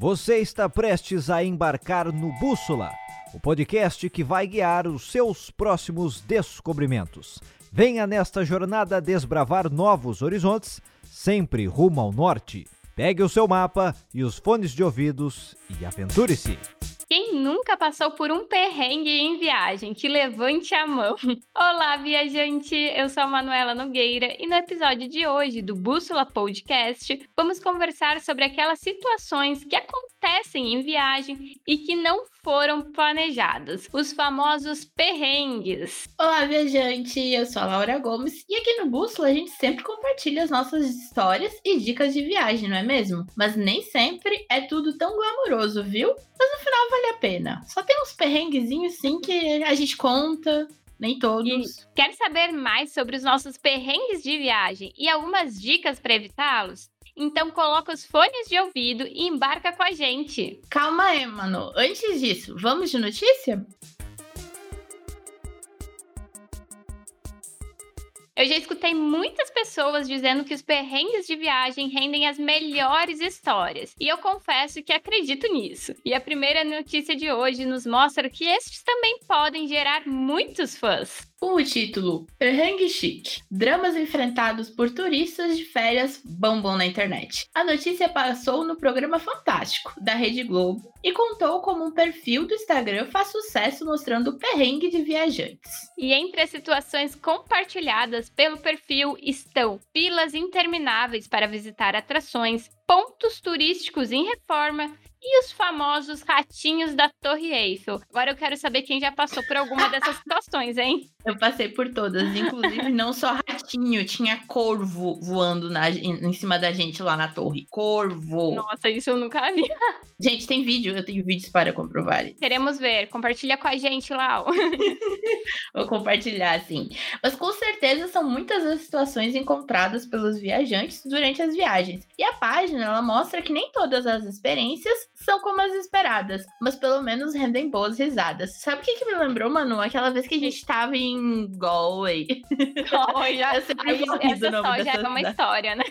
Você está prestes a embarcar no Bússola, o podcast que vai guiar os seus próximos descobrimentos. Venha nesta jornada desbravar novos horizontes, sempre rumo ao norte. Pegue o seu mapa e os fones de ouvidos e aventure-se! Quem nunca passou por um perrengue em viagem? Que levante a mão. Olá, viajante! Eu sou a Manuela Nogueira e no episódio de hoje do Bússola Podcast vamos conversar sobre aquelas situações que acontecem em viagem e que não foram planejadas, os famosos perrengues. Olá, viajante! Eu sou a Laura Gomes e aqui no Bússola a gente sempre compartilha as nossas histórias e dicas de viagem, não é mesmo? Mas nem sempre é tudo tão glamouroso, viu? Mas no final vale a pena. Só tem uns perrenguezinhos sim que a gente conta, nem todos. E quer saber mais sobre os nossos perrengues de viagem e algumas dicas para evitá-los? Então coloca os fones de ouvido e embarca com a gente. Calma aí, mano. Antes disso, vamos de notícia? Eu já escutei muitas pessoas dizendo que os perrengues de viagem rendem as melhores histórias. E eu confesso que acredito nisso. E a primeira notícia de hoje nos mostra que estes também podem gerar muitos fãs. O título Perrengue Chique: Dramas enfrentados por turistas de férias bombam na internet. A notícia passou no programa Fantástico, da Rede Globo, e contou como um perfil do Instagram faz sucesso mostrando o perrengue de viajantes. E entre as situações compartilhadas pelo perfil estão filas intermináveis para visitar atrações, pontos turísticos em reforma e os famosos ratinhos da Torre Eiffel. Agora eu quero saber quem já passou por alguma dessas situações, hein? Eu passei por todas, inclusive não só ratinho, tinha corvo voando na, em cima da gente lá na torre. Corvo. Nossa, isso eu nunca vi. Gente, tem vídeo, eu tenho vídeos para comprovar. Queremos ver, compartilha com a gente lá. Vou compartilhar, sim. Mas com certeza são muitas as situações encontradas pelos viajantes durante as viagens. E a página, ela mostra que nem todas as experiências são como as esperadas, mas pelo menos rendem boas risadas. Sabe o que, que me lembrou, Manu? Aquela vez que a gente tava em Galway. Galway, já, essa só já é uma história, né?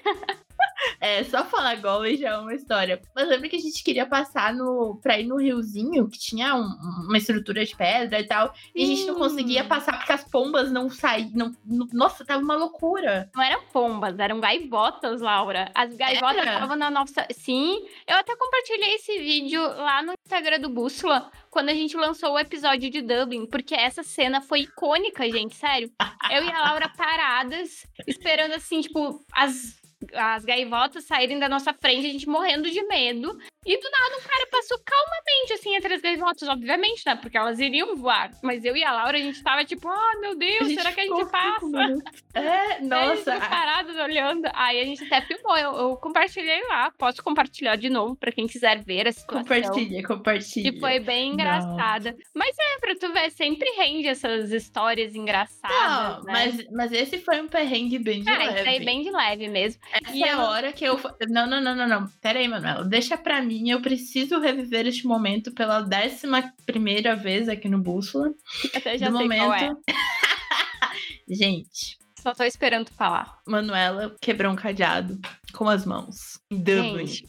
É, só falar Galway já é uma história. Mas lembra que a gente queria passar no, pra ir no riozinho, que tinha um, uma estrutura de pedra e tal, e a gente não conseguia passar porque as pombas não saíam. Não, não, nossa, tava uma loucura. Não eram pombas, eram gaivotas, Laura. As gaivotas estavam na nossa. Sim, eu até compartilhei esse vídeo lá no Instagram do Bússola quando a gente lançou o episódio de Dublin, porque essa cena foi icônica, gente, sério. Eu e a Laura paradas, esperando assim, tipo, as as gaivotas saírem da nossa frente, a gente morrendo de medo. E do nada um cara passou calmamente, assim, entre as gaivotas, obviamente, né? Porque elas iriam voar. Mas eu e a Laura, a gente tava tipo, ah, oh, meu Deus, será que a gente passa? É, nossa. parados olhando. Aí a gente até filmou, eu, eu, compartilhei lá. Posso compartilhar de novo pra quem quiser ver a situação. Compartilha, compartilha. Que foi bem engraçada. Não. Mas é, pra tu ver, sempre rende essas histórias engraçadas. Não, né? mas, mas esse foi um perrengue bem de ah, leve. Esse aí bem de leve mesmo. Essa e é a hora que eu. Não, não, não, não, não. Pera aí, Manuela. Deixa pra mim eu preciso reviver este momento pela décima primeira vez aqui no Bússola. Até já do sei momento. Qual é. Gente. Só tô esperando falar. Manuela quebrou um cadeado com as mãos. Em Dublin. Gente,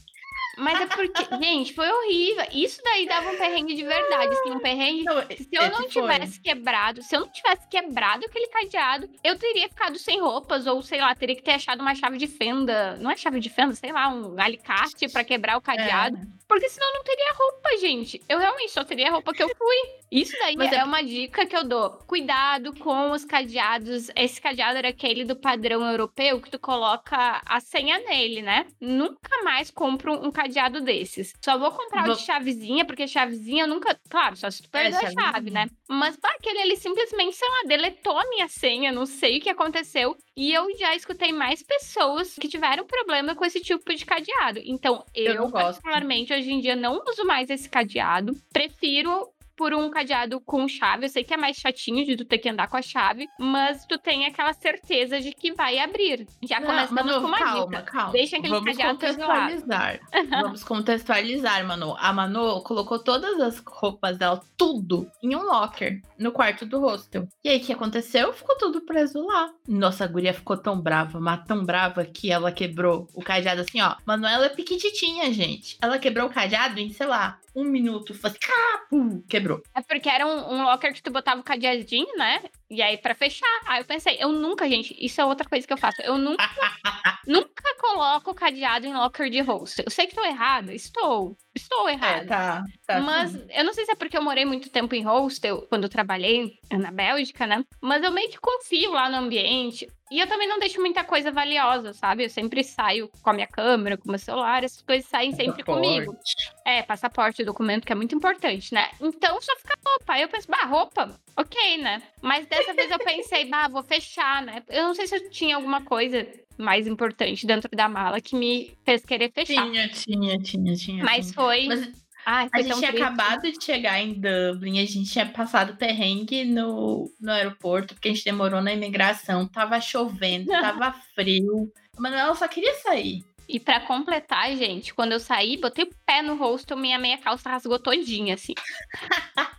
mas é porque, gente, foi horrível. Isso daí dava um perrengue de verdade. Assim, um perrengue. Não, se eu não tivesse foi. quebrado, se eu não tivesse quebrado aquele cadeado, eu teria ficado sem roupas, ou sei lá, teria que ter achado uma chave de fenda. Não é chave de fenda, sei lá, um alicate para quebrar o cadeado. É. Porque senão não teria roupa, gente. Eu realmente só teria a roupa que eu fui. Isso daí Mas é, é uma dica que eu dou. Cuidado com os cadeados. Esse cadeado era aquele do padrão europeu que tu coloca a senha nele, né? Nunca mais compro um cadeado desses. Só vou comprar vou... o de chavezinha, porque chavezinha eu nunca. Claro, só se tu perder é, a chave, né? Mas pá, aquele ali simplesmente, sei lá, deletou a minha senha, não sei o que aconteceu. E eu já escutei mais pessoas que tiveram problema com esse tipo de cadeado. Então, eu, eu particularmente, hoje em dia não uso mais esse cadeado. Prefiro por um cadeado com chave. Eu sei que é mais chatinho de tu ter que andar com a chave, mas tu tem aquela certeza de que vai abrir. Já Manu, com uma calma, dica. Calma, Deixa aquele Vamos cadeado contextualizar. Vamos contextualizar, Manu. A Manu colocou todas as roupas dela, tudo, em um locker no quarto do hostel. E aí, o que aconteceu? Ficou tudo preso lá. Nossa, a guria ficou tão brava, mas tão brava que ela quebrou o cadeado assim, ó. Manuela é piquititinha, gente. Ela quebrou o cadeado em, sei lá, um minuto, faz capo, quebrou. É porque era um, um, locker que tu botava o cadeadinho, né? E aí para fechar. Aí eu pensei, eu nunca, gente, isso é outra coisa que eu faço. Eu nunca, nunca coloco o cadeado em locker de host. Eu sei que estou errada, estou. Estou errada. É, tá, tá, Mas sim. eu não sei se é porque eu morei muito tempo em hostel, quando eu trabalhei na Bélgica, né? Mas eu meio que confio lá no ambiente. E eu também não deixo muita coisa valiosa, sabe? Eu sempre saio com a minha câmera, com o meu celular, essas coisas saem sempre comigo. É, passaporte, documento, que é muito importante, né? Então só fica roupa. Aí eu penso, bah, roupa, ok, né? Mas dessa vez eu pensei, bah, vou fechar, né? Eu não sei se eu tinha alguma coisa mais importante dentro da mala que me fez querer fechar. Tinha, tinha, tinha, tinha. Mas foi. Mas... Ai, a gente tinha acabado de chegar em Dublin, a gente tinha passado perrengue no, no aeroporto, porque a gente demorou na imigração, tava chovendo, tava frio. Manuela só queria sair. E para completar, gente, quando eu saí, botei o pé no rosto, minha meia calça rasgou todinha, assim.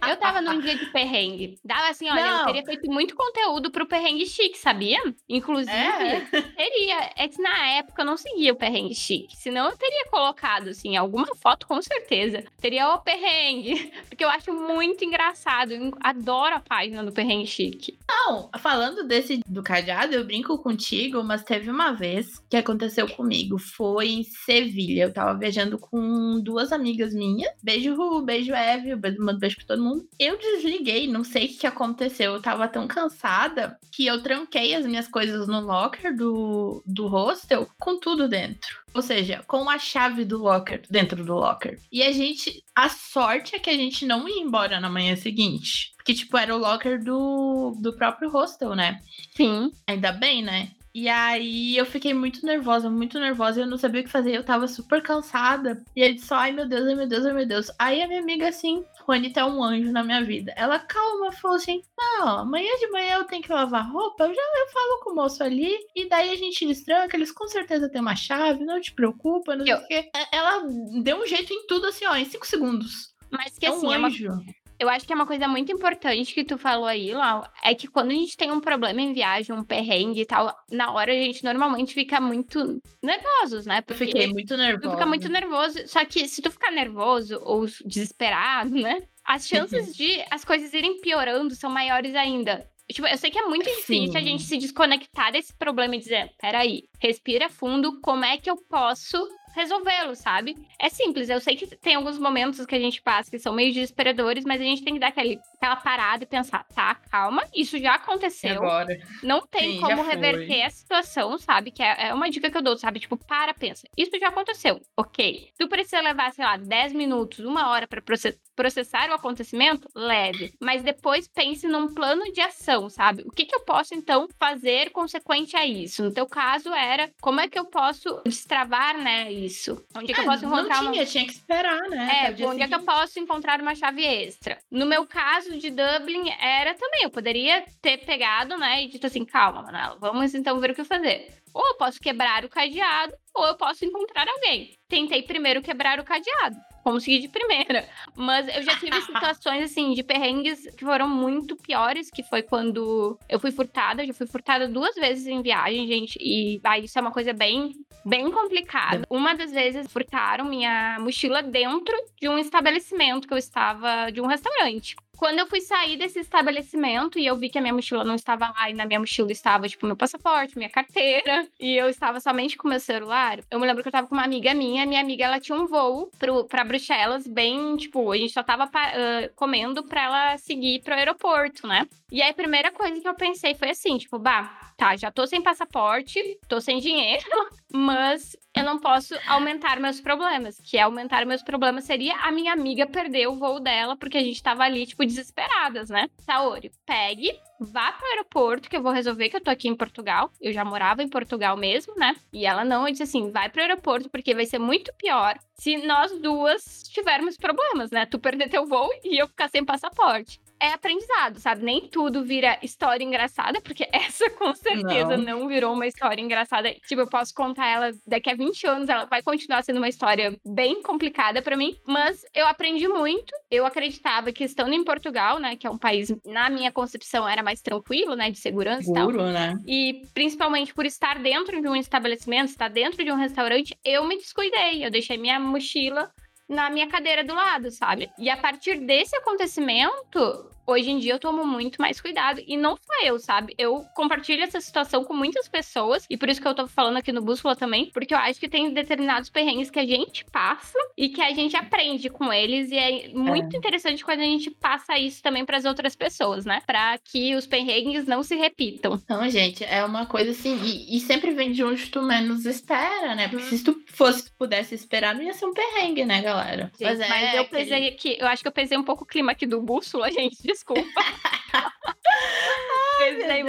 eu tava num dia de perrengue. Dava assim, olha, Não. eu teria feito muito conteúdo pro perrengue chique, sabia? Inclusive, é. teria. É que na época eu não seguia o perrengue chique. Senão eu teria colocado, assim, alguma foto com certeza. Teria o perrengue. Porque eu acho muito engraçado. Eu adoro a página do perrengue chique. Não, falando desse do cadeado, eu brinco contigo, mas teve uma vez que aconteceu comigo foi em Sevilha. Eu tava viajando com duas amigas minhas. Beijo, Ru, beijo, Eve, mando beijo pra todo mundo. Eu desliguei, não sei o que aconteceu. Eu tava tão cansada que eu tranquei as minhas coisas no locker do, do hostel com tudo dentro. Ou seja, com a chave do locker dentro do locker. E a gente. A sorte é que a gente não ia embora na manhã seguinte. Porque, tipo, era o locker do, do próprio hostel, né? Sim. Ainda bem, né? E aí eu fiquei muito nervosa, muito nervosa, eu não sabia o que fazer, eu tava super cansada. E ele disse, ai meu Deus, ai meu Deus, ai meu Deis. Aí a minha amiga assim, Juanita é um anjo na minha vida. Ela calma, falou assim: Não, amanhã de manhã eu tenho que lavar roupa, eu já eu falo com o moço ali, e daí a gente destranca, eles com certeza têm uma chave, não te preocupa, não sei o quê. Ela deu um jeito em tudo assim, ó, em cinco segundos. Mas que é um assim, anjo. É uma eu acho que é uma coisa muito importante que tu falou aí, Lau, é que quando a gente tem um problema em viagem, um perrengue e tal, na hora a gente normalmente fica muito nervosos, né? Porque eu fiquei muito nervoso. Tu fica muito nervoso, só que se tu ficar nervoso ou desesperado, né? As chances de as coisas irem piorando são maiores ainda. Tipo, eu sei que é muito difícil Sim. a gente se desconectar desse problema e dizer, peraí, respira fundo, como é que eu posso resolvê-lo, sabe? É simples, eu sei que tem alguns momentos que a gente passa que são meio desesperadores, mas a gente tem que dar aquele, aquela parada e pensar, tá, calma, isso já aconteceu. Agora. Não tem Sim, como reverter a situação, sabe? Que é, é, uma dica que eu dou, sabe? Tipo, para, pensa, isso já aconteceu, ok. Tu precisa levar, sei lá, 10 minutos, uma hora para processar o acontecimento? Leve. Mas depois pense num plano de ação, sabe? O que, que eu posso, então, fazer consequente a isso? No teu caso, era como é que eu posso destravar, né, isso? Onde é que eu é, posso encontrar não tinha, uma... tinha que esperar, né? É, onde é que eu posso encontrar uma chave extra? No meu caso de Dublin, era também, eu poderia ter pegado, né, e dito assim, calma, Manela, vamos então ver o que fazer. Ou eu posso quebrar o cadeado, ou eu posso encontrar alguém. Tentei primeiro quebrar o cadeado consegui de primeira. Mas eu já tive situações, assim, de perrengues que foram muito piores, que foi quando eu fui furtada. Já fui furtada duas vezes em viagem, gente. E aí isso é uma coisa bem, bem complicada. Uma das vezes furtaram minha mochila dentro de um estabelecimento que eu estava, de um restaurante. Quando eu fui sair desse estabelecimento e eu vi que a minha mochila não estava lá e na minha mochila estava, tipo, meu passaporte, minha carteira, e eu estava somente com meu celular, eu me lembro que eu estava com uma amiga minha, minha amiga, ela tinha um voo pro, pra Bruxelas, bem, tipo, a gente só tava uh, comendo pra ela seguir pro aeroporto, né? E aí a primeira coisa que eu pensei foi assim, tipo, bah, tá, já tô sem passaporte, tô sem dinheiro, mas eu não posso aumentar meus problemas. Que aumentar meus problemas seria a minha amiga perder o voo dela, porque a gente tava ali, tipo, desesperadas, né? Saori, pegue, vá pro aeroporto, que eu vou resolver, que eu tô aqui em Portugal. Eu já morava em Portugal mesmo, né? E ela não, eu disse assim: vai pro aeroporto, porque vai ser muito pior se nós duas tivermos problemas, né? Tu perder teu voo e eu ficar sem passaporte é aprendizado, sabe? Nem tudo vira história engraçada, porque essa com certeza não. não. virou uma história engraçada. Tipo, eu posso contar ela daqui a 20 anos, ela vai continuar sendo uma história bem complicada para mim, mas eu aprendi muito. Eu acreditava que estando em Portugal, né, que é um país, na minha concepção, era mais tranquilo, né, de segurança Seguro, e tal. né? E principalmente por estar dentro de um estabelecimento, estar dentro de um restaurante, eu me descuidei. Eu deixei minha mochila na minha cadeira do lado, sabe? E a partir desse acontecimento, hoje em dia eu tomo muito mais cuidado. E não só eu, sabe? Eu compartilho essa situação com muitas pessoas. E por isso que eu tô falando aqui no Bússola também. Porque eu acho que tem determinados perrengues que a gente passa e que a gente aprende com eles. E é muito é. interessante quando a gente passa isso também para as outras pessoas, né? Para que os perrengues não se repitam. Então, gente, é uma coisa assim. E, e sempre vem de onde tu menos espera, né? Porque se tu fosse, pudesse esperar, não ia ser um perrengue, né, galera? Sim, mas, é mas eu pesei aqui. Eu acho que eu pesei um pouco o clima aqui do Bússola, gente i skoen. Ai, aí,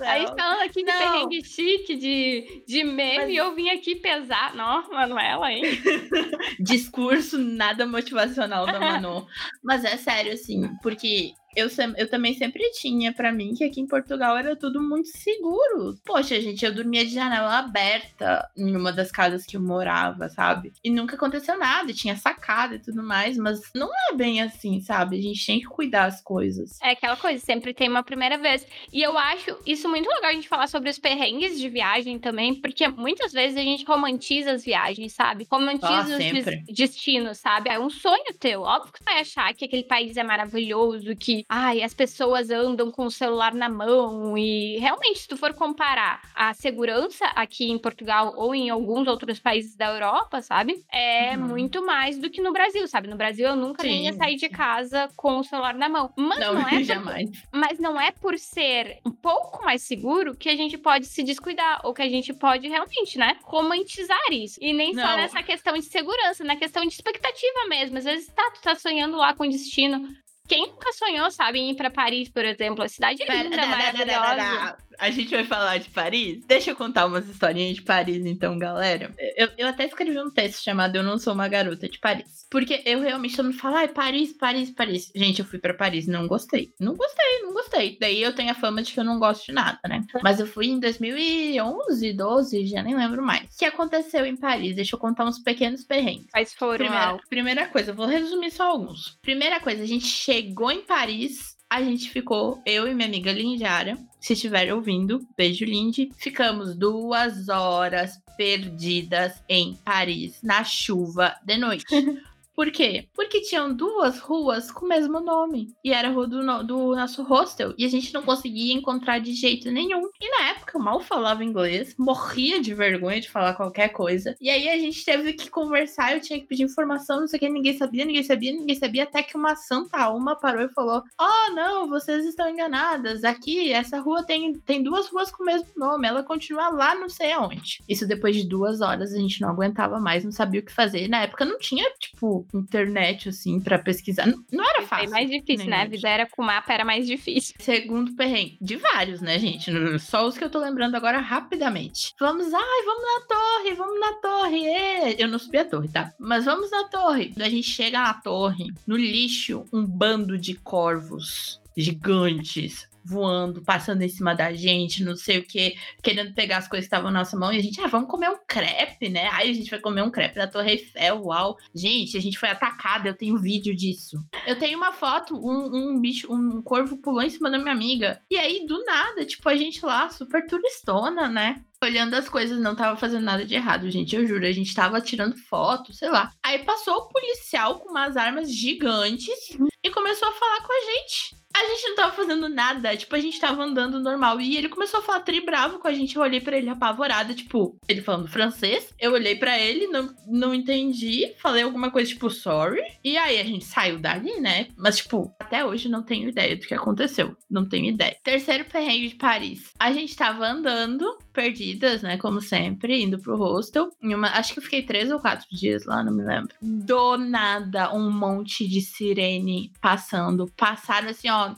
aí falando aqui de perrengue chique, de, de meme, Mas... eu vim aqui pesar. Não, Manuela, hein? Discurso nada motivacional da Manu. Mas é sério, assim, porque eu, eu também sempre tinha para mim que aqui em Portugal era tudo muito seguro. Poxa, gente, eu dormia de janela aberta em uma das casas que eu morava, sabe? E nunca aconteceu nada, tinha sacada e tudo mais, mas não é bem assim, sabe? A gente tem que cuidar as coisas. É aquela coisa, sempre tem uma primeira vez. E eu acho isso muito legal a gente falar sobre os perrengues de viagem também, porque muitas vezes a gente romantiza as viagens, sabe? Romantiza ah, os destinos, sabe? É um sonho teu. Óbvio que tu vai achar que aquele país é maravilhoso, que ai, as pessoas andam com o celular na mão e realmente se tu for comparar a segurança aqui em Portugal ou em alguns outros países da Europa, sabe? É uhum. muito mais do que no Brasil, sabe? No Brasil eu nunca sim, nem ia sair de casa com o celular na mão. Mas não, não é jamais. Por, mas não é por ser um pouco mais seguro que a gente pode se descuidar ou que a gente pode realmente, né, romantizar isso. E nem não. só nessa questão de segurança, na questão de expectativa mesmo. Às vezes tá, tu tá sonhando lá com destino, quem nunca sonhou, sabe, em ir pra Paris, por exemplo? A cidade é linda, maravilhosa. A gente vai falar de Paris? Deixa eu contar umas historinhas de Paris, então, galera. Eu, eu até escrevi um texto chamado Eu Não Sou Uma Garota de Paris. Porque eu realmente todo mundo fala, ai, Paris, Paris, Paris. Gente, eu fui pra Paris, não gostei. Não gostei, não gostei. Daí eu tenho a fama de que eu não gosto de nada, né? Mas eu fui em 2011, 12, já nem lembro mais. O que aconteceu em Paris? Deixa eu contar uns pequenos perrengues. Quais foram, primeira, primeira coisa, vou resumir só alguns. Primeira coisa, a gente chegou em Paris a gente ficou, eu e minha amiga Lindiara, se estiver ouvindo, beijo Lindy, ficamos duas horas perdidas em Paris, na chuva de noite. Por quê? Porque tinham duas ruas com o mesmo nome. E era a rua do, do, nosso hostel. E a gente não conseguia encontrar de jeito nenhum. E na época eu mal falava inglês, morria de vergonha de falar qualquer coisa. E aí a gente teve que conversar, eu tinha que pedir informação, não sei o que, ninguém sabia, ninguém sabia, ninguém sabia. Até que uma santa alma parou e falou: Oh, não, vocês estão enganadas. Aqui, essa rua tem, tem duas ruas com o mesmo nome. Ela continua lá, não sei aonde. Isso depois de duas horas a gente não aguentava mais, não sabia o que fazer. Na época não tinha, tipo, internet, assim, para pesquisar. Não, não era fácil. É mais difícil, né? Vida era com mapa, era mais difícil. Segundo perrengue. De vários, né, gente? Só os que eu tô lembrando agora rapidamente. Vamos, ai, vamos na torre, vamos na torre. É. Eu não subi a torre, tá? Mas vamos na torre. A gente chega na torre, no lixo, um bando de corvos gigantes voando, passando em cima da gente, não sei o que, querendo pegar as coisas que estavam na nossa mão. E a gente, ah, vamos comer um crepe, né? Aí a gente vai comer um crepe da Torre Eiffel, uau. Gente, a gente foi atacada, eu tenho vídeo disso. Eu tenho uma foto, um, um bicho, um corvo pulou em cima da minha amiga. E aí, do nada, tipo, a gente lá, super turistona, né? olhando as coisas, não tava fazendo nada de errado, gente. Eu juro, a gente tava tirando foto, sei lá. Aí passou o policial com umas armas gigantes e começou a falar com a gente. A gente não tava fazendo nada, tipo, a gente tava andando normal. E ele começou a falar tri bravo com a gente. Eu olhei para ele apavorada, tipo, ele falando francês. Eu olhei para ele, não, não entendi. Falei alguma coisa, tipo, sorry. E aí a gente saiu dali, né? Mas, tipo, até hoje não tenho ideia do que aconteceu. Não tenho ideia. Terceiro perrengue de Paris. A gente tava andando perdidas, né? Como sempre, indo pro hostel. Uma, acho que eu fiquei três ou quatro dias lá, não me lembro. Do nada, um monte de sirene passando. Passaram assim, ó,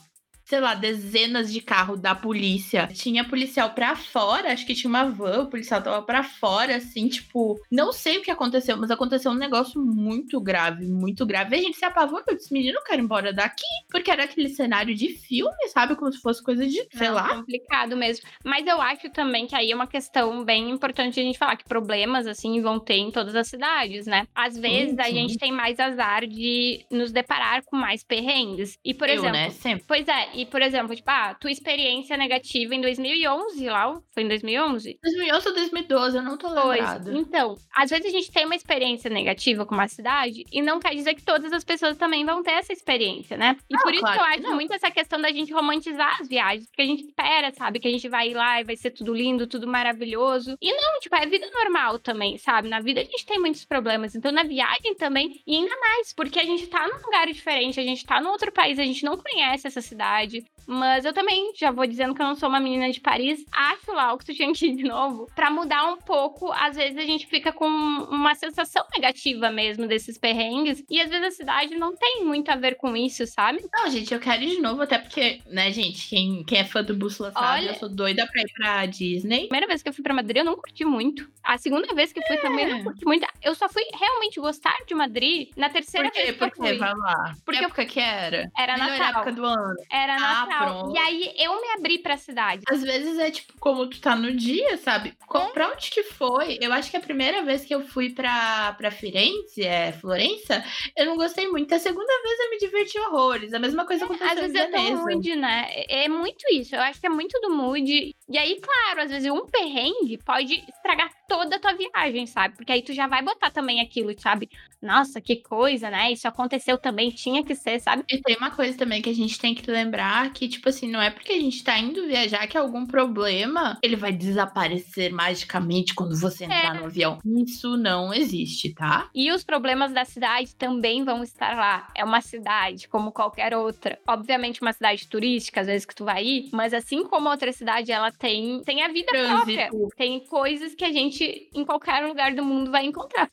sei lá, dezenas de carros da polícia. Tinha policial pra fora, acho que tinha uma van, o policial tava pra fora, assim, tipo, não sei o que aconteceu, mas aconteceu um negócio muito grave, muito grave. E a gente se apavorou, eu disse, menino, eu quero ir embora daqui, porque era aquele cenário de filme, sabe? Como se fosse coisa de, sei não, lá. complicado mesmo. Mas eu acho também que aí é uma questão bem importante a gente falar que problemas, assim, vão ter em todas as cidades, né? Às vezes sim, sim. a gente tem mais azar de nos deparar com mais perrengues. E, por eu, exemplo. Né? Sempre. Pois é, e, por exemplo, tipo, ah, tua experiência negativa em 2011 lá, foi em 2011? 2011 ou 2012, eu não tô lembrada. Pois, então, às vezes a gente tem uma experiência negativa com uma cidade e não quer dizer que todas as pessoas também vão ter essa experiência, né? E não, por isso claro que eu acho não. muito essa questão da gente romantizar as viagens, porque a gente espera, sabe, que a gente vai ir lá e vai ser tudo lindo, tudo maravilhoso. E não, tipo, é vida normal também, sabe? Na vida a gente tem muitos problemas, então na viagem também, e ainda mais, porque a gente tá num lugar diferente, a gente tá num outro país, a gente não conhece essa cidade, mas eu também já vou dizendo que eu não sou uma menina de Paris. Acho lá o que tu tinha que ir de novo. Pra mudar um pouco, às vezes a gente fica com uma sensação negativa mesmo desses perrengues. E às vezes a cidade não tem muito a ver com isso, sabe? Não, gente, eu quero ir de novo, até porque, né, gente, quem, quem é fã do Bússola sabe, Olha, eu sou doida pra ir pra Disney. Primeira vez que eu fui pra Madrid, eu não curti muito. A segunda vez que eu fui é. também, eu não curti muito. Eu só fui realmente gostar de Madrid na terceira Por quê? vez que Por eu fui. Vai lá. Porque que época eu... que era? Era Melhor Natal. época do ano. Era ah, Natal. E aí eu me abri pra cidade. Às vezes é tipo, como tu tá no dia, sabe? É. Pra onde que foi? Eu acho que a primeira vez que eu fui pra, pra Firenze, é Florença, eu não gostei muito. A segunda vez eu me diverti horrores. A mesma coisa aconteceu Às vezes é tão mood, né? É muito isso. Eu acho que é muito do mood. E aí, claro, às vezes um perrengue pode estragar toda a tua viagem, sabe? Porque aí tu já vai botar também aquilo, sabe? Nossa, que coisa, né? Isso aconteceu também, tinha que ser, sabe? E tem uma coisa também que a gente tem que lembrar que, tipo assim, não é porque a gente tá indo viajar que algum problema ele vai desaparecer magicamente quando você entrar é. no avião. Isso não existe, tá? E os problemas da cidade também vão estar lá. É uma cidade como qualquer outra. Obviamente, uma cidade turística, às vezes que tu vai ir, mas assim como outra cidade, ela tem, tem a vida Trânsito. própria. Tem coisas que a gente gente em qualquer lugar do mundo vai encontrar.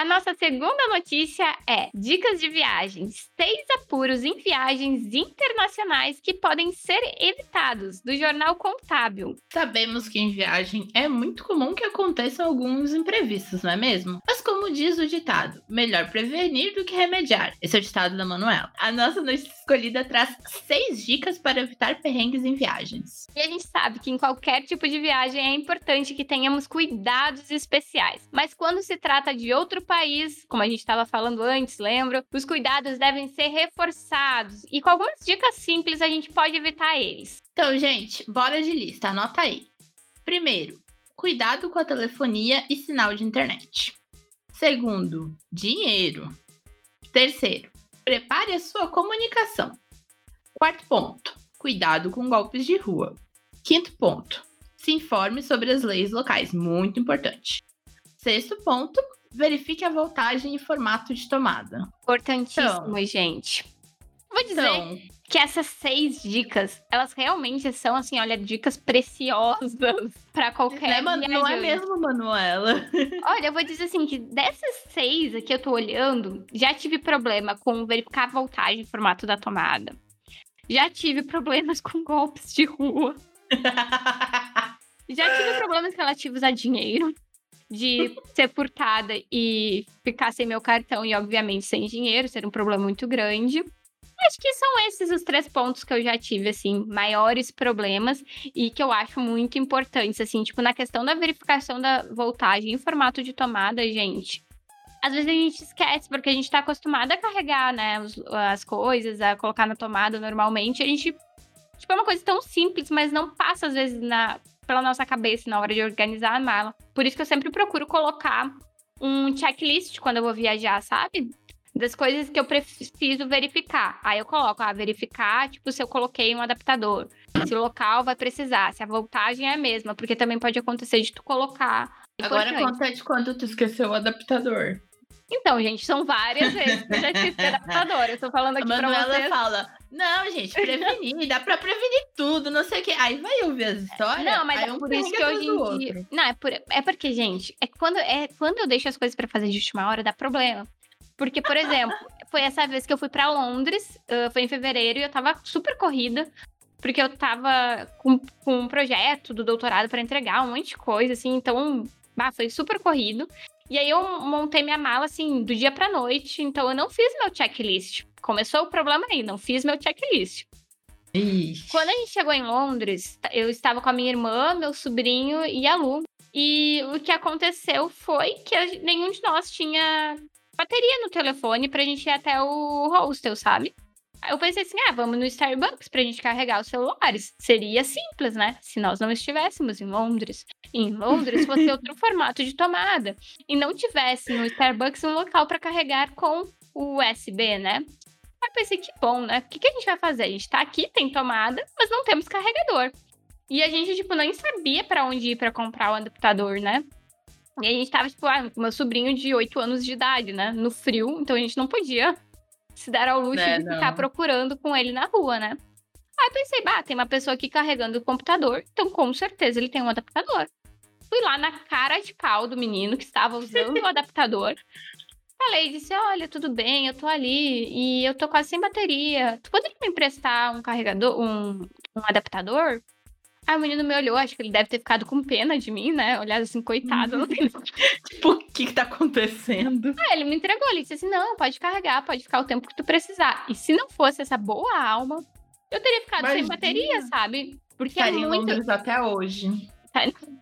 A nossa segunda notícia é dicas de viagens. Seis apuros em viagens internacionais que podem ser evitados, do jornal Contábil. Sabemos que em viagem é muito comum que aconteçam alguns imprevistos, não é mesmo? Mas como diz o ditado, melhor prevenir do que remediar. Esse é o ditado da Manuela. A nossa notícia escolhida traz seis dicas para evitar perrengues em viagens. E a gente sabe que em qualquer tipo de viagem é importante que tenhamos cuidados especiais. Mas quando se trata de outro país, como a gente estava falando antes, lembra? Os cuidados devem ser reforçados e com algumas dicas simples a gente pode evitar eles. Então, gente, bora de lista, anota aí. Primeiro, cuidado com a telefonia e sinal de internet. Segundo, dinheiro. Terceiro, prepare a sua comunicação. Quarto ponto, cuidado com golpes de rua. Quinto ponto, se informe sobre as leis locais, muito importante. Sexto ponto, verifique a voltagem e formato de tomada. Importantíssimo, então, gente. Vou dizer então, que essas seis dicas, elas realmente são, assim, olha, dicas preciosas para qualquer né, Não é mesmo, Manuela? olha, eu vou dizer assim, que dessas seis aqui eu tô olhando, já tive problema com verificar a voltagem e formato da tomada. Já tive problemas com golpes de rua. já tive problemas relativos a dinheiro de ser furtada e ficar sem meu cartão e, obviamente, sem dinheiro, ser um problema muito grande. Acho que são esses os três pontos que eu já tive, assim, maiores problemas e que eu acho muito importantes, assim, tipo, na questão da verificação da voltagem em formato de tomada, gente. Às vezes a gente esquece, porque a gente tá acostumado a carregar, né, as coisas, a colocar na tomada normalmente. A gente, tipo, é uma coisa tão simples, mas não passa, às vezes, na, pela nossa cabeça na hora de organizar a mala. Por isso que eu sempre procuro colocar um checklist quando eu vou viajar, sabe? Das coisas que eu preciso verificar. Aí eu coloco, ah, verificar, tipo, se eu coloquei um adaptador. Se o local vai precisar, se a voltagem é a mesma, porque também pode acontecer de tu colocar. Agora conta de quando tu esqueceu o adaptador. Então, gente, são várias vezes que eu já tive adaptador. Eu tô falando aqui a Manuela pra vocês. fala, Não, gente, prevenir, dá pra prevenir tudo, não sei o que. Aí vai ouvir as histórias. Não, mas é um por isso que hoje em dia. Não, é, por... é porque, gente, é quando, é quando eu deixo as coisas pra fazer de última hora, dá problema. Porque, por exemplo, foi essa vez que eu fui para Londres, foi em fevereiro, e eu tava super corrida, porque eu tava com, com um projeto do doutorado para entregar, um monte de coisa, assim, então, bah, foi super corrido. E aí eu montei minha mala, assim, do dia pra noite, então eu não fiz meu checklist. Começou o problema aí, não fiz meu checklist. Ixi. Quando a gente chegou em Londres, eu estava com a minha irmã, meu sobrinho e a Lu. E o que aconteceu foi que nenhum de nós tinha bateria no telefone pra gente ir até o hostel, sabe? Eu pensei assim, ah, vamos no Starbucks pra gente carregar os celulares. Seria simples, né? Se nós não estivéssemos em Londres. em Londres fosse outro formato de tomada. E não tivesse no Starbucks um local para carregar com o USB, né? Aí pensei, que bom, né? O que, que a gente vai fazer? A gente tá aqui, tem tomada, mas não temos carregador. E a gente, tipo, nem sabia para onde ir para comprar o adaptador, né? E a gente tava, tipo, ah, meu sobrinho de 8 anos de idade, né? No frio, então a gente não podia se dar ao luxo é, de ficar procurando com ele na rua, né? Aí pensei, bah, tem uma pessoa aqui carregando o computador, então com certeza ele tem um adaptador. Fui lá na cara de pau do menino que estava usando o adaptador. Falei, disse, olha, tudo bem, eu tô ali e eu tô quase sem bateria. Tu poderia me emprestar um carregador, um, um adaptador? Aí o menino me olhou, acho que ele deve ter ficado com pena de mim, né? Olhado assim, coitado. Uhum. tipo, o que que tá acontecendo? Ah, ele me entregou, ele disse assim, não, pode carregar, pode ficar o tempo que tu precisar. E se não fosse essa boa alma, eu teria ficado Imagina. sem bateria, sabe? Porque é muito... até hoje.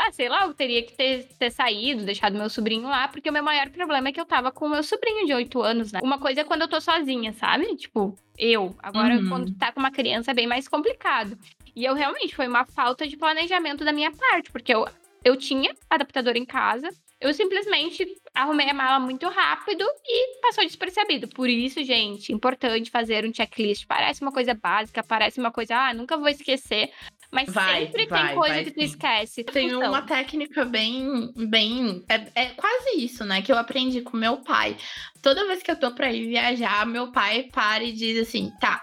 Ah, sei lá, eu teria que ter, ter saído, deixado meu sobrinho lá, porque o meu maior problema é que eu tava com o meu sobrinho de 8 anos, né? Uma coisa é quando eu tô sozinha, sabe? Tipo, eu. Agora, uhum. quando tá com uma criança, é bem mais complicado. E eu realmente, foi uma falta de planejamento da minha parte, porque eu, eu tinha adaptador em casa, eu simplesmente arrumei a mala muito rápido e passou despercebido. Por isso, gente, importante fazer um checklist. Parece uma coisa básica, parece uma coisa, ah, nunca vou esquecer. Mas vai, sempre vai, tem coisa vai, que tu esquece. Tem então. uma técnica bem, bem. É, é, quase isso, né? Que eu aprendi com meu pai. Toda vez que eu tô pra ir viajar, meu pai para e diz assim: tá,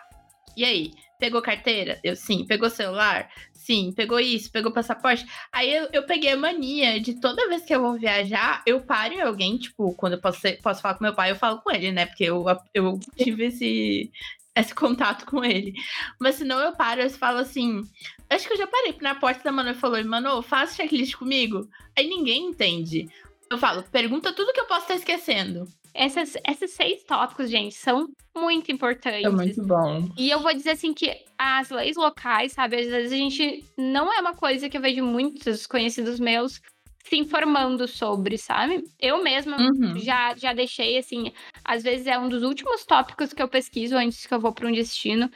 e aí? Pegou carteira? Eu sim. Pegou celular? Sim. Pegou isso? Pegou passaporte? Aí eu, eu peguei a mania de toda vez que eu vou viajar, eu paro em alguém, tipo, quando eu posso, ser, posso falar com meu pai, eu falo com ele, né? Porque eu, eu tive esse, esse contato com ele. Mas senão eu paro e falo assim. Acho que eu já parei na porta da Manu e falou: Manu, faz checklist comigo. Aí ninguém entende. Eu falo, pergunta tudo que eu posso estar esquecendo. Essas, esses seis tópicos, gente, são muito importantes. É muito bom. E eu vou dizer assim que as leis locais, sabe, às vezes a gente não é uma coisa que eu vejo muitos conhecidos meus se informando sobre, sabe? Eu mesma uhum. já, já deixei, assim, às vezes é um dos últimos tópicos que eu pesquiso antes que eu vou para um destino.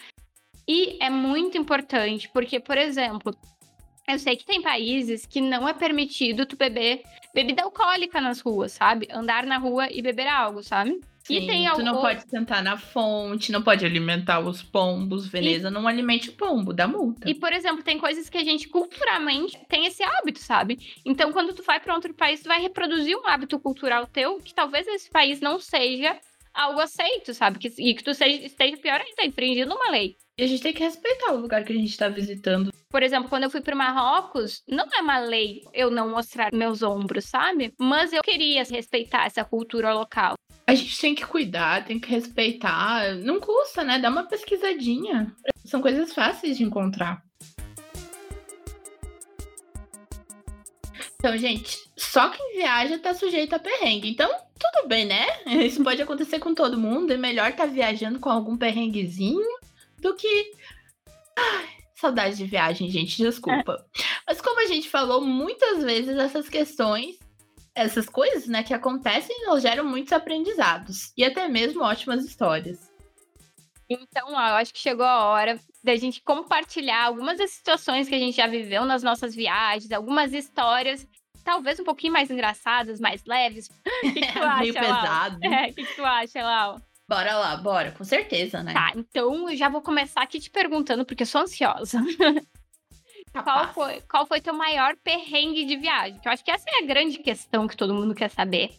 E é muito importante, porque, por exemplo, eu sei que tem países que não é permitido tu beber bebida alcoólica nas ruas, sabe? Andar na rua e beber algo, sabe? Sim, e tem tu não pode sentar na fonte, não pode alimentar os pombos. Veneza e... não alimente o pombo, dá multa. E, por exemplo, tem coisas que a gente culturalmente tem esse hábito, sabe? Então, quando tu vai para outro país, tu vai reproduzir um hábito cultural teu que talvez esse país não seja algo aceito, sabe? Que, e que tu seja, esteja pior ainda, infringindo uma lei. E a gente tem que respeitar o lugar que a gente está visitando. Por exemplo, quando eu fui para Marrocos, não é uma lei eu não mostrar meus ombros, sabe? Mas eu queria respeitar essa cultura local. A gente tem que cuidar, tem que respeitar. Não custa, né? Dá uma pesquisadinha. São coisas fáceis de encontrar. Então, gente, só quem viaja tá sujeito a perrengue. Então, tudo bem, né? Isso pode acontecer com todo mundo. É melhor estar tá viajando com algum perrenguezinho do que. Ai, saudade de viagem, gente, desculpa. É. Mas como a gente falou muitas vezes, essas questões, essas coisas, né, que acontecem, elas geram muitos aprendizados e até mesmo ótimas histórias. Então, ó, eu acho que chegou a hora da gente compartilhar algumas das situações que a gente já viveu nas nossas viagens, algumas histórias, talvez um pouquinho mais engraçadas, mais leves. O que, que tu acha, Meio pesado. É, o que, que tu acha, Lau? Bora lá, bora, com certeza, né? Tá, então eu já vou começar aqui te perguntando, porque eu sou ansiosa. qual foi, qual foi teu maior perrengue de viagem? Eu acho que essa é a grande questão que todo mundo quer saber.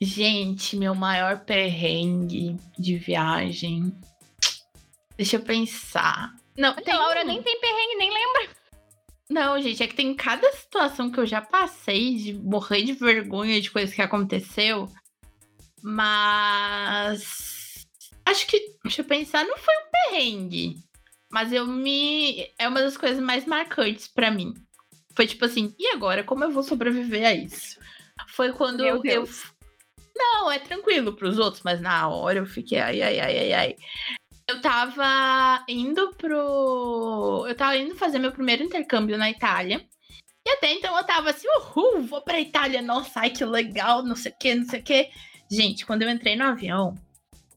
Gente, meu maior perrengue de viagem. Deixa eu pensar. Não, tem... a Laura nem tem perrengue, nem lembra. Não, gente, é que tem cada situação que eu já passei de morrer de vergonha de coisas que aconteceu. Mas. Acho que. Deixa eu pensar, não foi um perrengue. Mas eu me. É uma das coisas mais marcantes para mim. Foi tipo assim, e agora? Como eu vou sobreviver a isso? Foi quando eu. Não, é tranquilo pros outros, mas na hora eu fiquei, ai, ai, ai, ai, ai. Eu tava indo pro. Eu tava indo fazer meu primeiro intercâmbio na Itália. E até então eu tava assim, uhul, vou pra Itália, nossa, ai que legal, não sei o que, não sei o que. Gente, quando eu entrei no avião,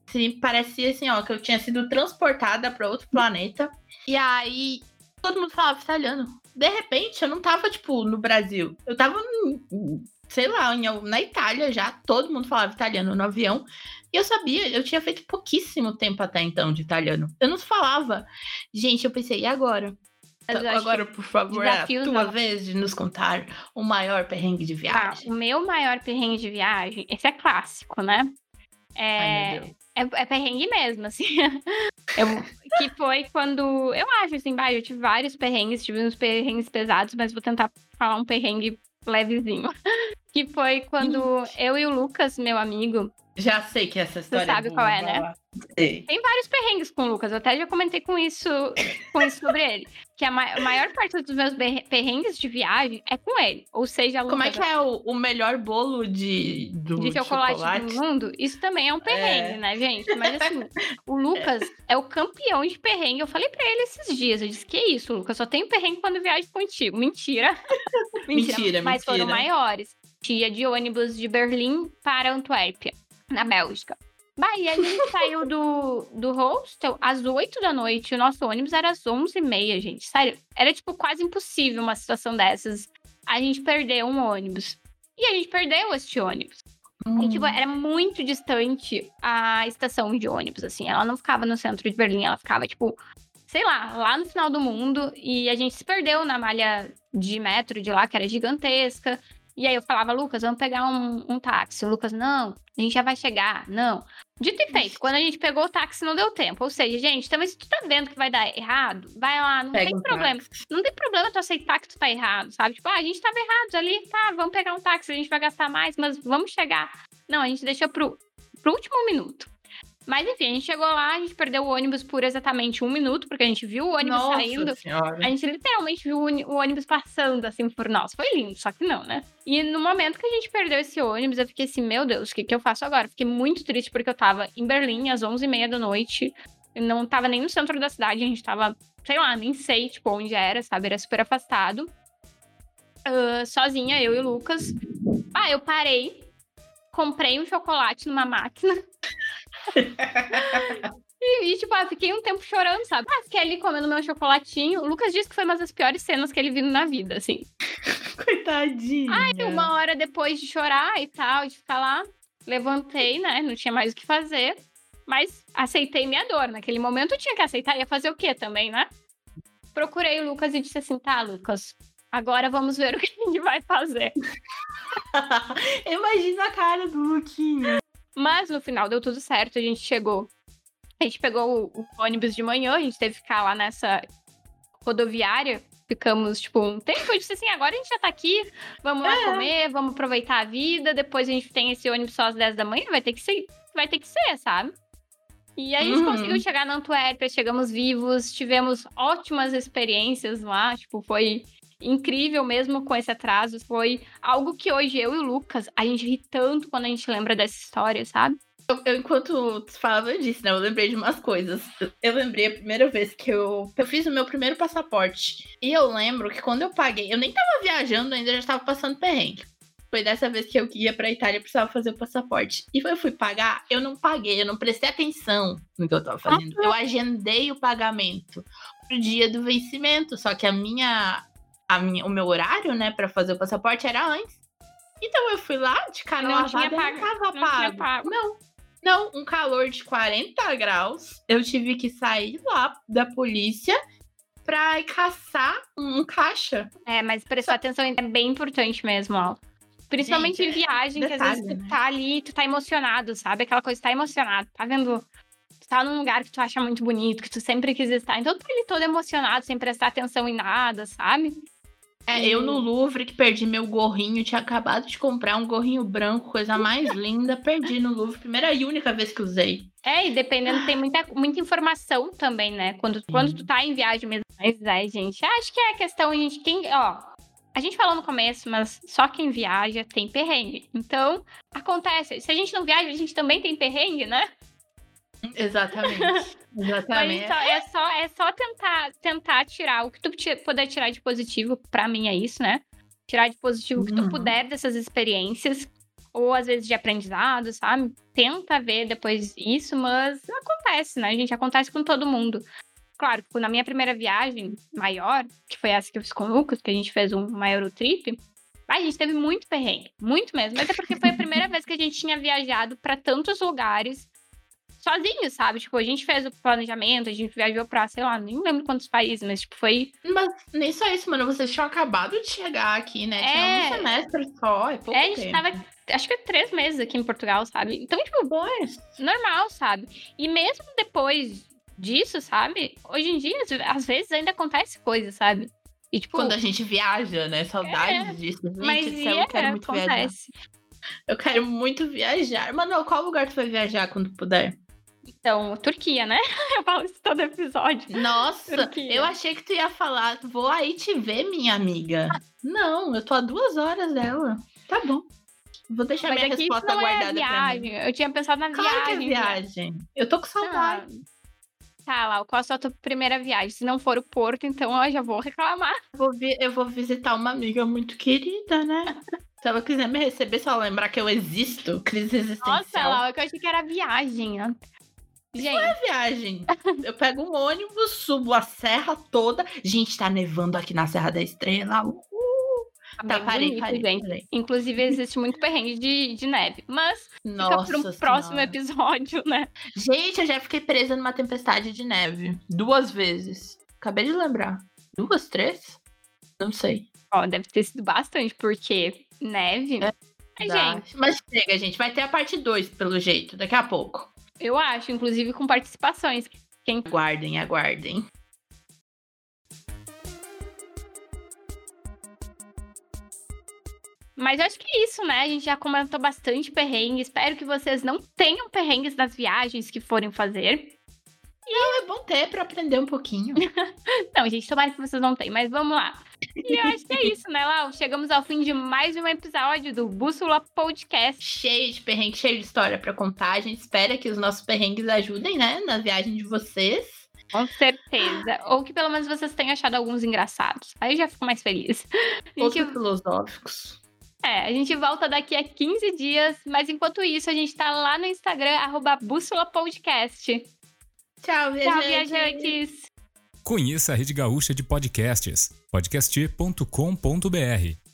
assim, parecia assim, ó, que eu tinha sido transportada para outro planeta. E aí todo mundo falava italiano. De repente, eu não tava, tipo, no Brasil. Eu tava, sei lá, na Itália já, todo mundo falava italiano no avião. E eu sabia, eu tinha feito pouquíssimo tempo até então de italiano. Eu não falava. Gente, eu pensei, e agora? Agora, por favor, é a tua não. vez de nos contar o maior perrengue de tá, viagem. Ah, o meu maior perrengue de viagem, esse é clássico, né? É, Ai, é, é perrengue mesmo, assim. Eu, que foi quando. Eu acho, assim, bah, eu tive vários perrengues, tive uns perrengues pesados, mas vou tentar falar um perrengue levezinho. Que foi quando eu e o Lucas, meu amigo, já sei que essa história. Você sabe é qual é, né? Sei. Tem vários perrengues com o Lucas. Eu até já comentei com isso, com isso sobre ele. Que a, ma maior parte dos meus perrengues de viagem é com ele. Ou seja, Lucas, Como é que é o, o melhor bolo de, do de chocolate, chocolate, do mundo? Isso também é um perrengue, é. né, gente? Mas assim, o Lucas é. é o campeão de perrengue. Eu falei pra ele esses dias. Eu disse: Que isso, Lucas? Só tenho perrengue quando viajo contigo. Mentira. mentira, mentira. Mas mentira. foram maiores. Tia de ônibus de Berlim para Antuérpia na Bélgica. Bah, e a gente saiu do, do hostel às 8 da noite. O nosso ônibus era às 11h30, gente. Sério, era tipo quase impossível uma situação dessas. A gente perdeu um ônibus. E a gente perdeu este ônibus. Hum. E, tipo, era muito distante a estação de ônibus, assim. Ela não ficava no centro de Berlim, ela ficava, tipo, sei lá, lá no final do mundo. E a gente se perdeu na malha de metro de lá, que era gigantesca. E aí eu falava, Lucas, vamos pegar um, um táxi. O Lucas, não, a gente já vai chegar. Não. Dito e feito, quando a gente pegou o táxi, não deu tempo. Ou seja, gente, também se tu tá vendo que vai dar errado, vai lá, não Pega tem um problema. Táxi. Não tem problema tu aceitar que tu tá errado, sabe? Tipo, ah, a gente tava errados ali, tá, vamos pegar um táxi, a gente vai gastar mais, mas vamos chegar. Não, a gente deixou pro, pro último minuto. Mas enfim, a gente chegou lá, a gente perdeu o ônibus por exatamente um minuto, porque a gente viu o ônibus Nossa saindo. Senhora. A gente literalmente viu o ônibus passando assim por nós. Foi lindo, só que não, né? E no momento que a gente perdeu esse ônibus, eu fiquei assim, meu Deus, o que, que eu faço agora? Fiquei muito triste porque eu tava em Berlim às 11h30 da noite. Eu não tava nem no centro da cidade, a gente tava, sei lá, nem sei, tipo, onde era, sabe? Era super afastado. Uh, sozinha, eu e o Lucas. Ah, eu parei, comprei um chocolate numa máquina. E, tipo, ah, fiquei um tempo chorando, sabe? Ah, fiquei ali comendo meu chocolatinho. O Lucas disse que foi uma das piores cenas que ele viu na vida, assim. Coitadinho. Aí, uma hora depois de chorar e tal, de ficar lá, levantei, né? Não tinha mais o que fazer. Mas aceitei minha dor. Naquele momento eu tinha que aceitar. Ia fazer o quê também, né? Procurei o Lucas e disse assim: tá, Lucas, agora vamos ver o que a gente vai fazer. Imagina a cara do Luquinha. Mas no final deu tudo certo, a gente chegou. A gente pegou o, ônibus de manhã, a gente teve que ficar lá nessa rodoviária. Ficamos, tipo, um tempo. Eu disse assim: agora a gente já tá aqui, vamos lá é. comer, vamos aproveitar a vida. Depois a gente tem esse ônibus só às 10 da manhã, vai ter que ser, vai ter que ser, sabe? E a gente uhum. conseguiu chegar na Antuérpia, chegamos vivos, tivemos ótimas experiências lá, tipo, foi incrível mesmo com esse atraso. Foi algo que hoje eu e o Lucas, a gente ri tanto quando a gente lembra dessa história, sabe? Eu, eu, enquanto tu falava disso, né, eu lembrei de umas coisas. Eu lembrei a primeira vez que eu, eu fiz o meu primeiro passaporte. E eu lembro que quando eu paguei, eu nem tava viajando ainda, já tava passando perrengue. Foi dessa vez que eu ia pra Itália e precisava fazer o passaporte. E eu fui pagar, eu não paguei, eu não prestei atenção no que eu tava fazendo. Eu agendei o pagamento pro dia do vencimento. Só que a minha a minha, o meu horário, né, para fazer o passaporte era antes. Então eu fui lá de cara não lavada, tinha pago, não tava não pago. pago. Não. Não, um calor de 40 graus. Eu tive que sair lá da polícia pra caçar um caixa. É, mas prestar atenção é bem importante mesmo, ó. Principalmente Gente, em viagem, detalhe, que às vezes tu né? tá ali, tu tá emocionado, sabe? Aquela coisa, tu tá emocionado, tá vendo tá num lugar que tu acha muito bonito, que tu sempre quis estar. Então tu tá ali todo emocionado, sem prestar atenção em nada, sabe? É, eu no Louvre que perdi meu gorrinho, tinha acabado de comprar um gorrinho branco, coisa mais linda, perdi no Louvre, primeira e única vez que usei. É, e dependendo, tem muita, muita informação também, né? Quando, quando tu tá em viagem mesmo. Mas é, gente, acho que é a questão, gente, quem, ó, a gente falou no começo, mas só quem viaja tem perrengue. Então, acontece. Se a gente não viaja, a gente também tem perrengue, né? Exatamente. Exatamente. Mas é só, é só tentar, tentar tirar o que tu puder tirar de positivo, para mim é isso, né? Tirar de positivo o que tu uhum. puder dessas experiências, ou às vezes de aprendizado, sabe? Tenta ver depois isso, mas acontece, né, gente? Acontece com todo mundo. Claro, na minha primeira viagem maior, que foi essa que eu fiz com o Lucas, que a gente fez um maior trip, a gente teve muito perrengue, muito mesmo. Mas é porque foi a primeira vez que a gente tinha viajado para tantos lugares sozinho, sabe? Tipo, a gente fez o planejamento, a gente viajou pra, sei lá, nem lembro quantos países, mas, tipo, foi. Mas nem só isso, mano. Vocês tinham acabado de chegar aqui, né? Tinha é... um semestre só, é pouco É, a gente tempo. tava, acho que três meses aqui em Portugal, sabe? Então, tipo, Pois. normal, sabe? E mesmo depois disso, sabe? Hoje em dia, às vezes ainda acontece coisa, sabe? E, tipo, Quando a gente viaja, né? Saudades é, disso. Gente, mas céu, é, eu quero muito acontece. viajar. Eu quero muito viajar. Mano, qual lugar tu vai viajar quando puder? Então, Turquia, né? Eu falo isso todo episódio. Nossa, Turquia. eu achei que tu ia falar, vou aí te ver, minha amiga. Não, eu tô a duas horas dela. Tá bom. Vou deixar Mas minha resposta não guardada é viagem. Eu tinha pensado na claro viagem. Que é viagem. Eu tô com saudade. Ah, tá, lá, qual a sua primeira viagem? Se não for o Porto, então eu já vou reclamar. Vou vi eu vou visitar uma amiga muito querida, né? Se ela quiser me receber, só lembrar que eu existo, crise existencial. Nossa, Laura, eu achei que era viagem. Gente. Não é viagem. Eu pego um ônibus, subo a serra toda. Gente, tá nevando aqui na Serra da Estrela. Uh! Tá, parei, bonito, parei, gente. Parei. Inclusive, existe muito perrengue de, de neve. Mas Nossa fica para um próximo episódio, né? Gente, eu já fiquei presa numa tempestade de neve. Duas vezes. Acabei de lembrar. Duas, três? Não sei. Ó, deve ter sido bastante, porque neve. É, gente. Mas chega, gente. Vai ter a parte 2, pelo jeito, daqui a pouco. Eu acho, inclusive com participações. Quem... Aguardem, aguardem. Mas acho que é isso, né? A gente já comentou bastante perrengue. Espero que vocês não tenham perrengues nas viagens que forem fazer. Não, é bom ter para aprender um pouquinho. não, gente, tomara que vocês não tenham, mas vamos lá. E eu acho que é isso, né, Lau? Chegamos ao fim de mais um episódio do Bússola Podcast. Cheio de perrengue, cheio de história para contar. A gente espera que os nossos perrengues ajudem, né, na viagem de vocês. Com certeza. Ou que pelo menos vocês tenham achado alguns engraçados. Aí eu já fico mais feliz. Ou gente... filosóficos. É, a gente volta daqui a 15 dias, mas enquanto isso, a gente tá lá no Instagram, arroba Bússola Podcast. Tchau, viajantes. Tchau, viajantes. Conheça a Rede Gaúcha de Podcasts, podcast.com.br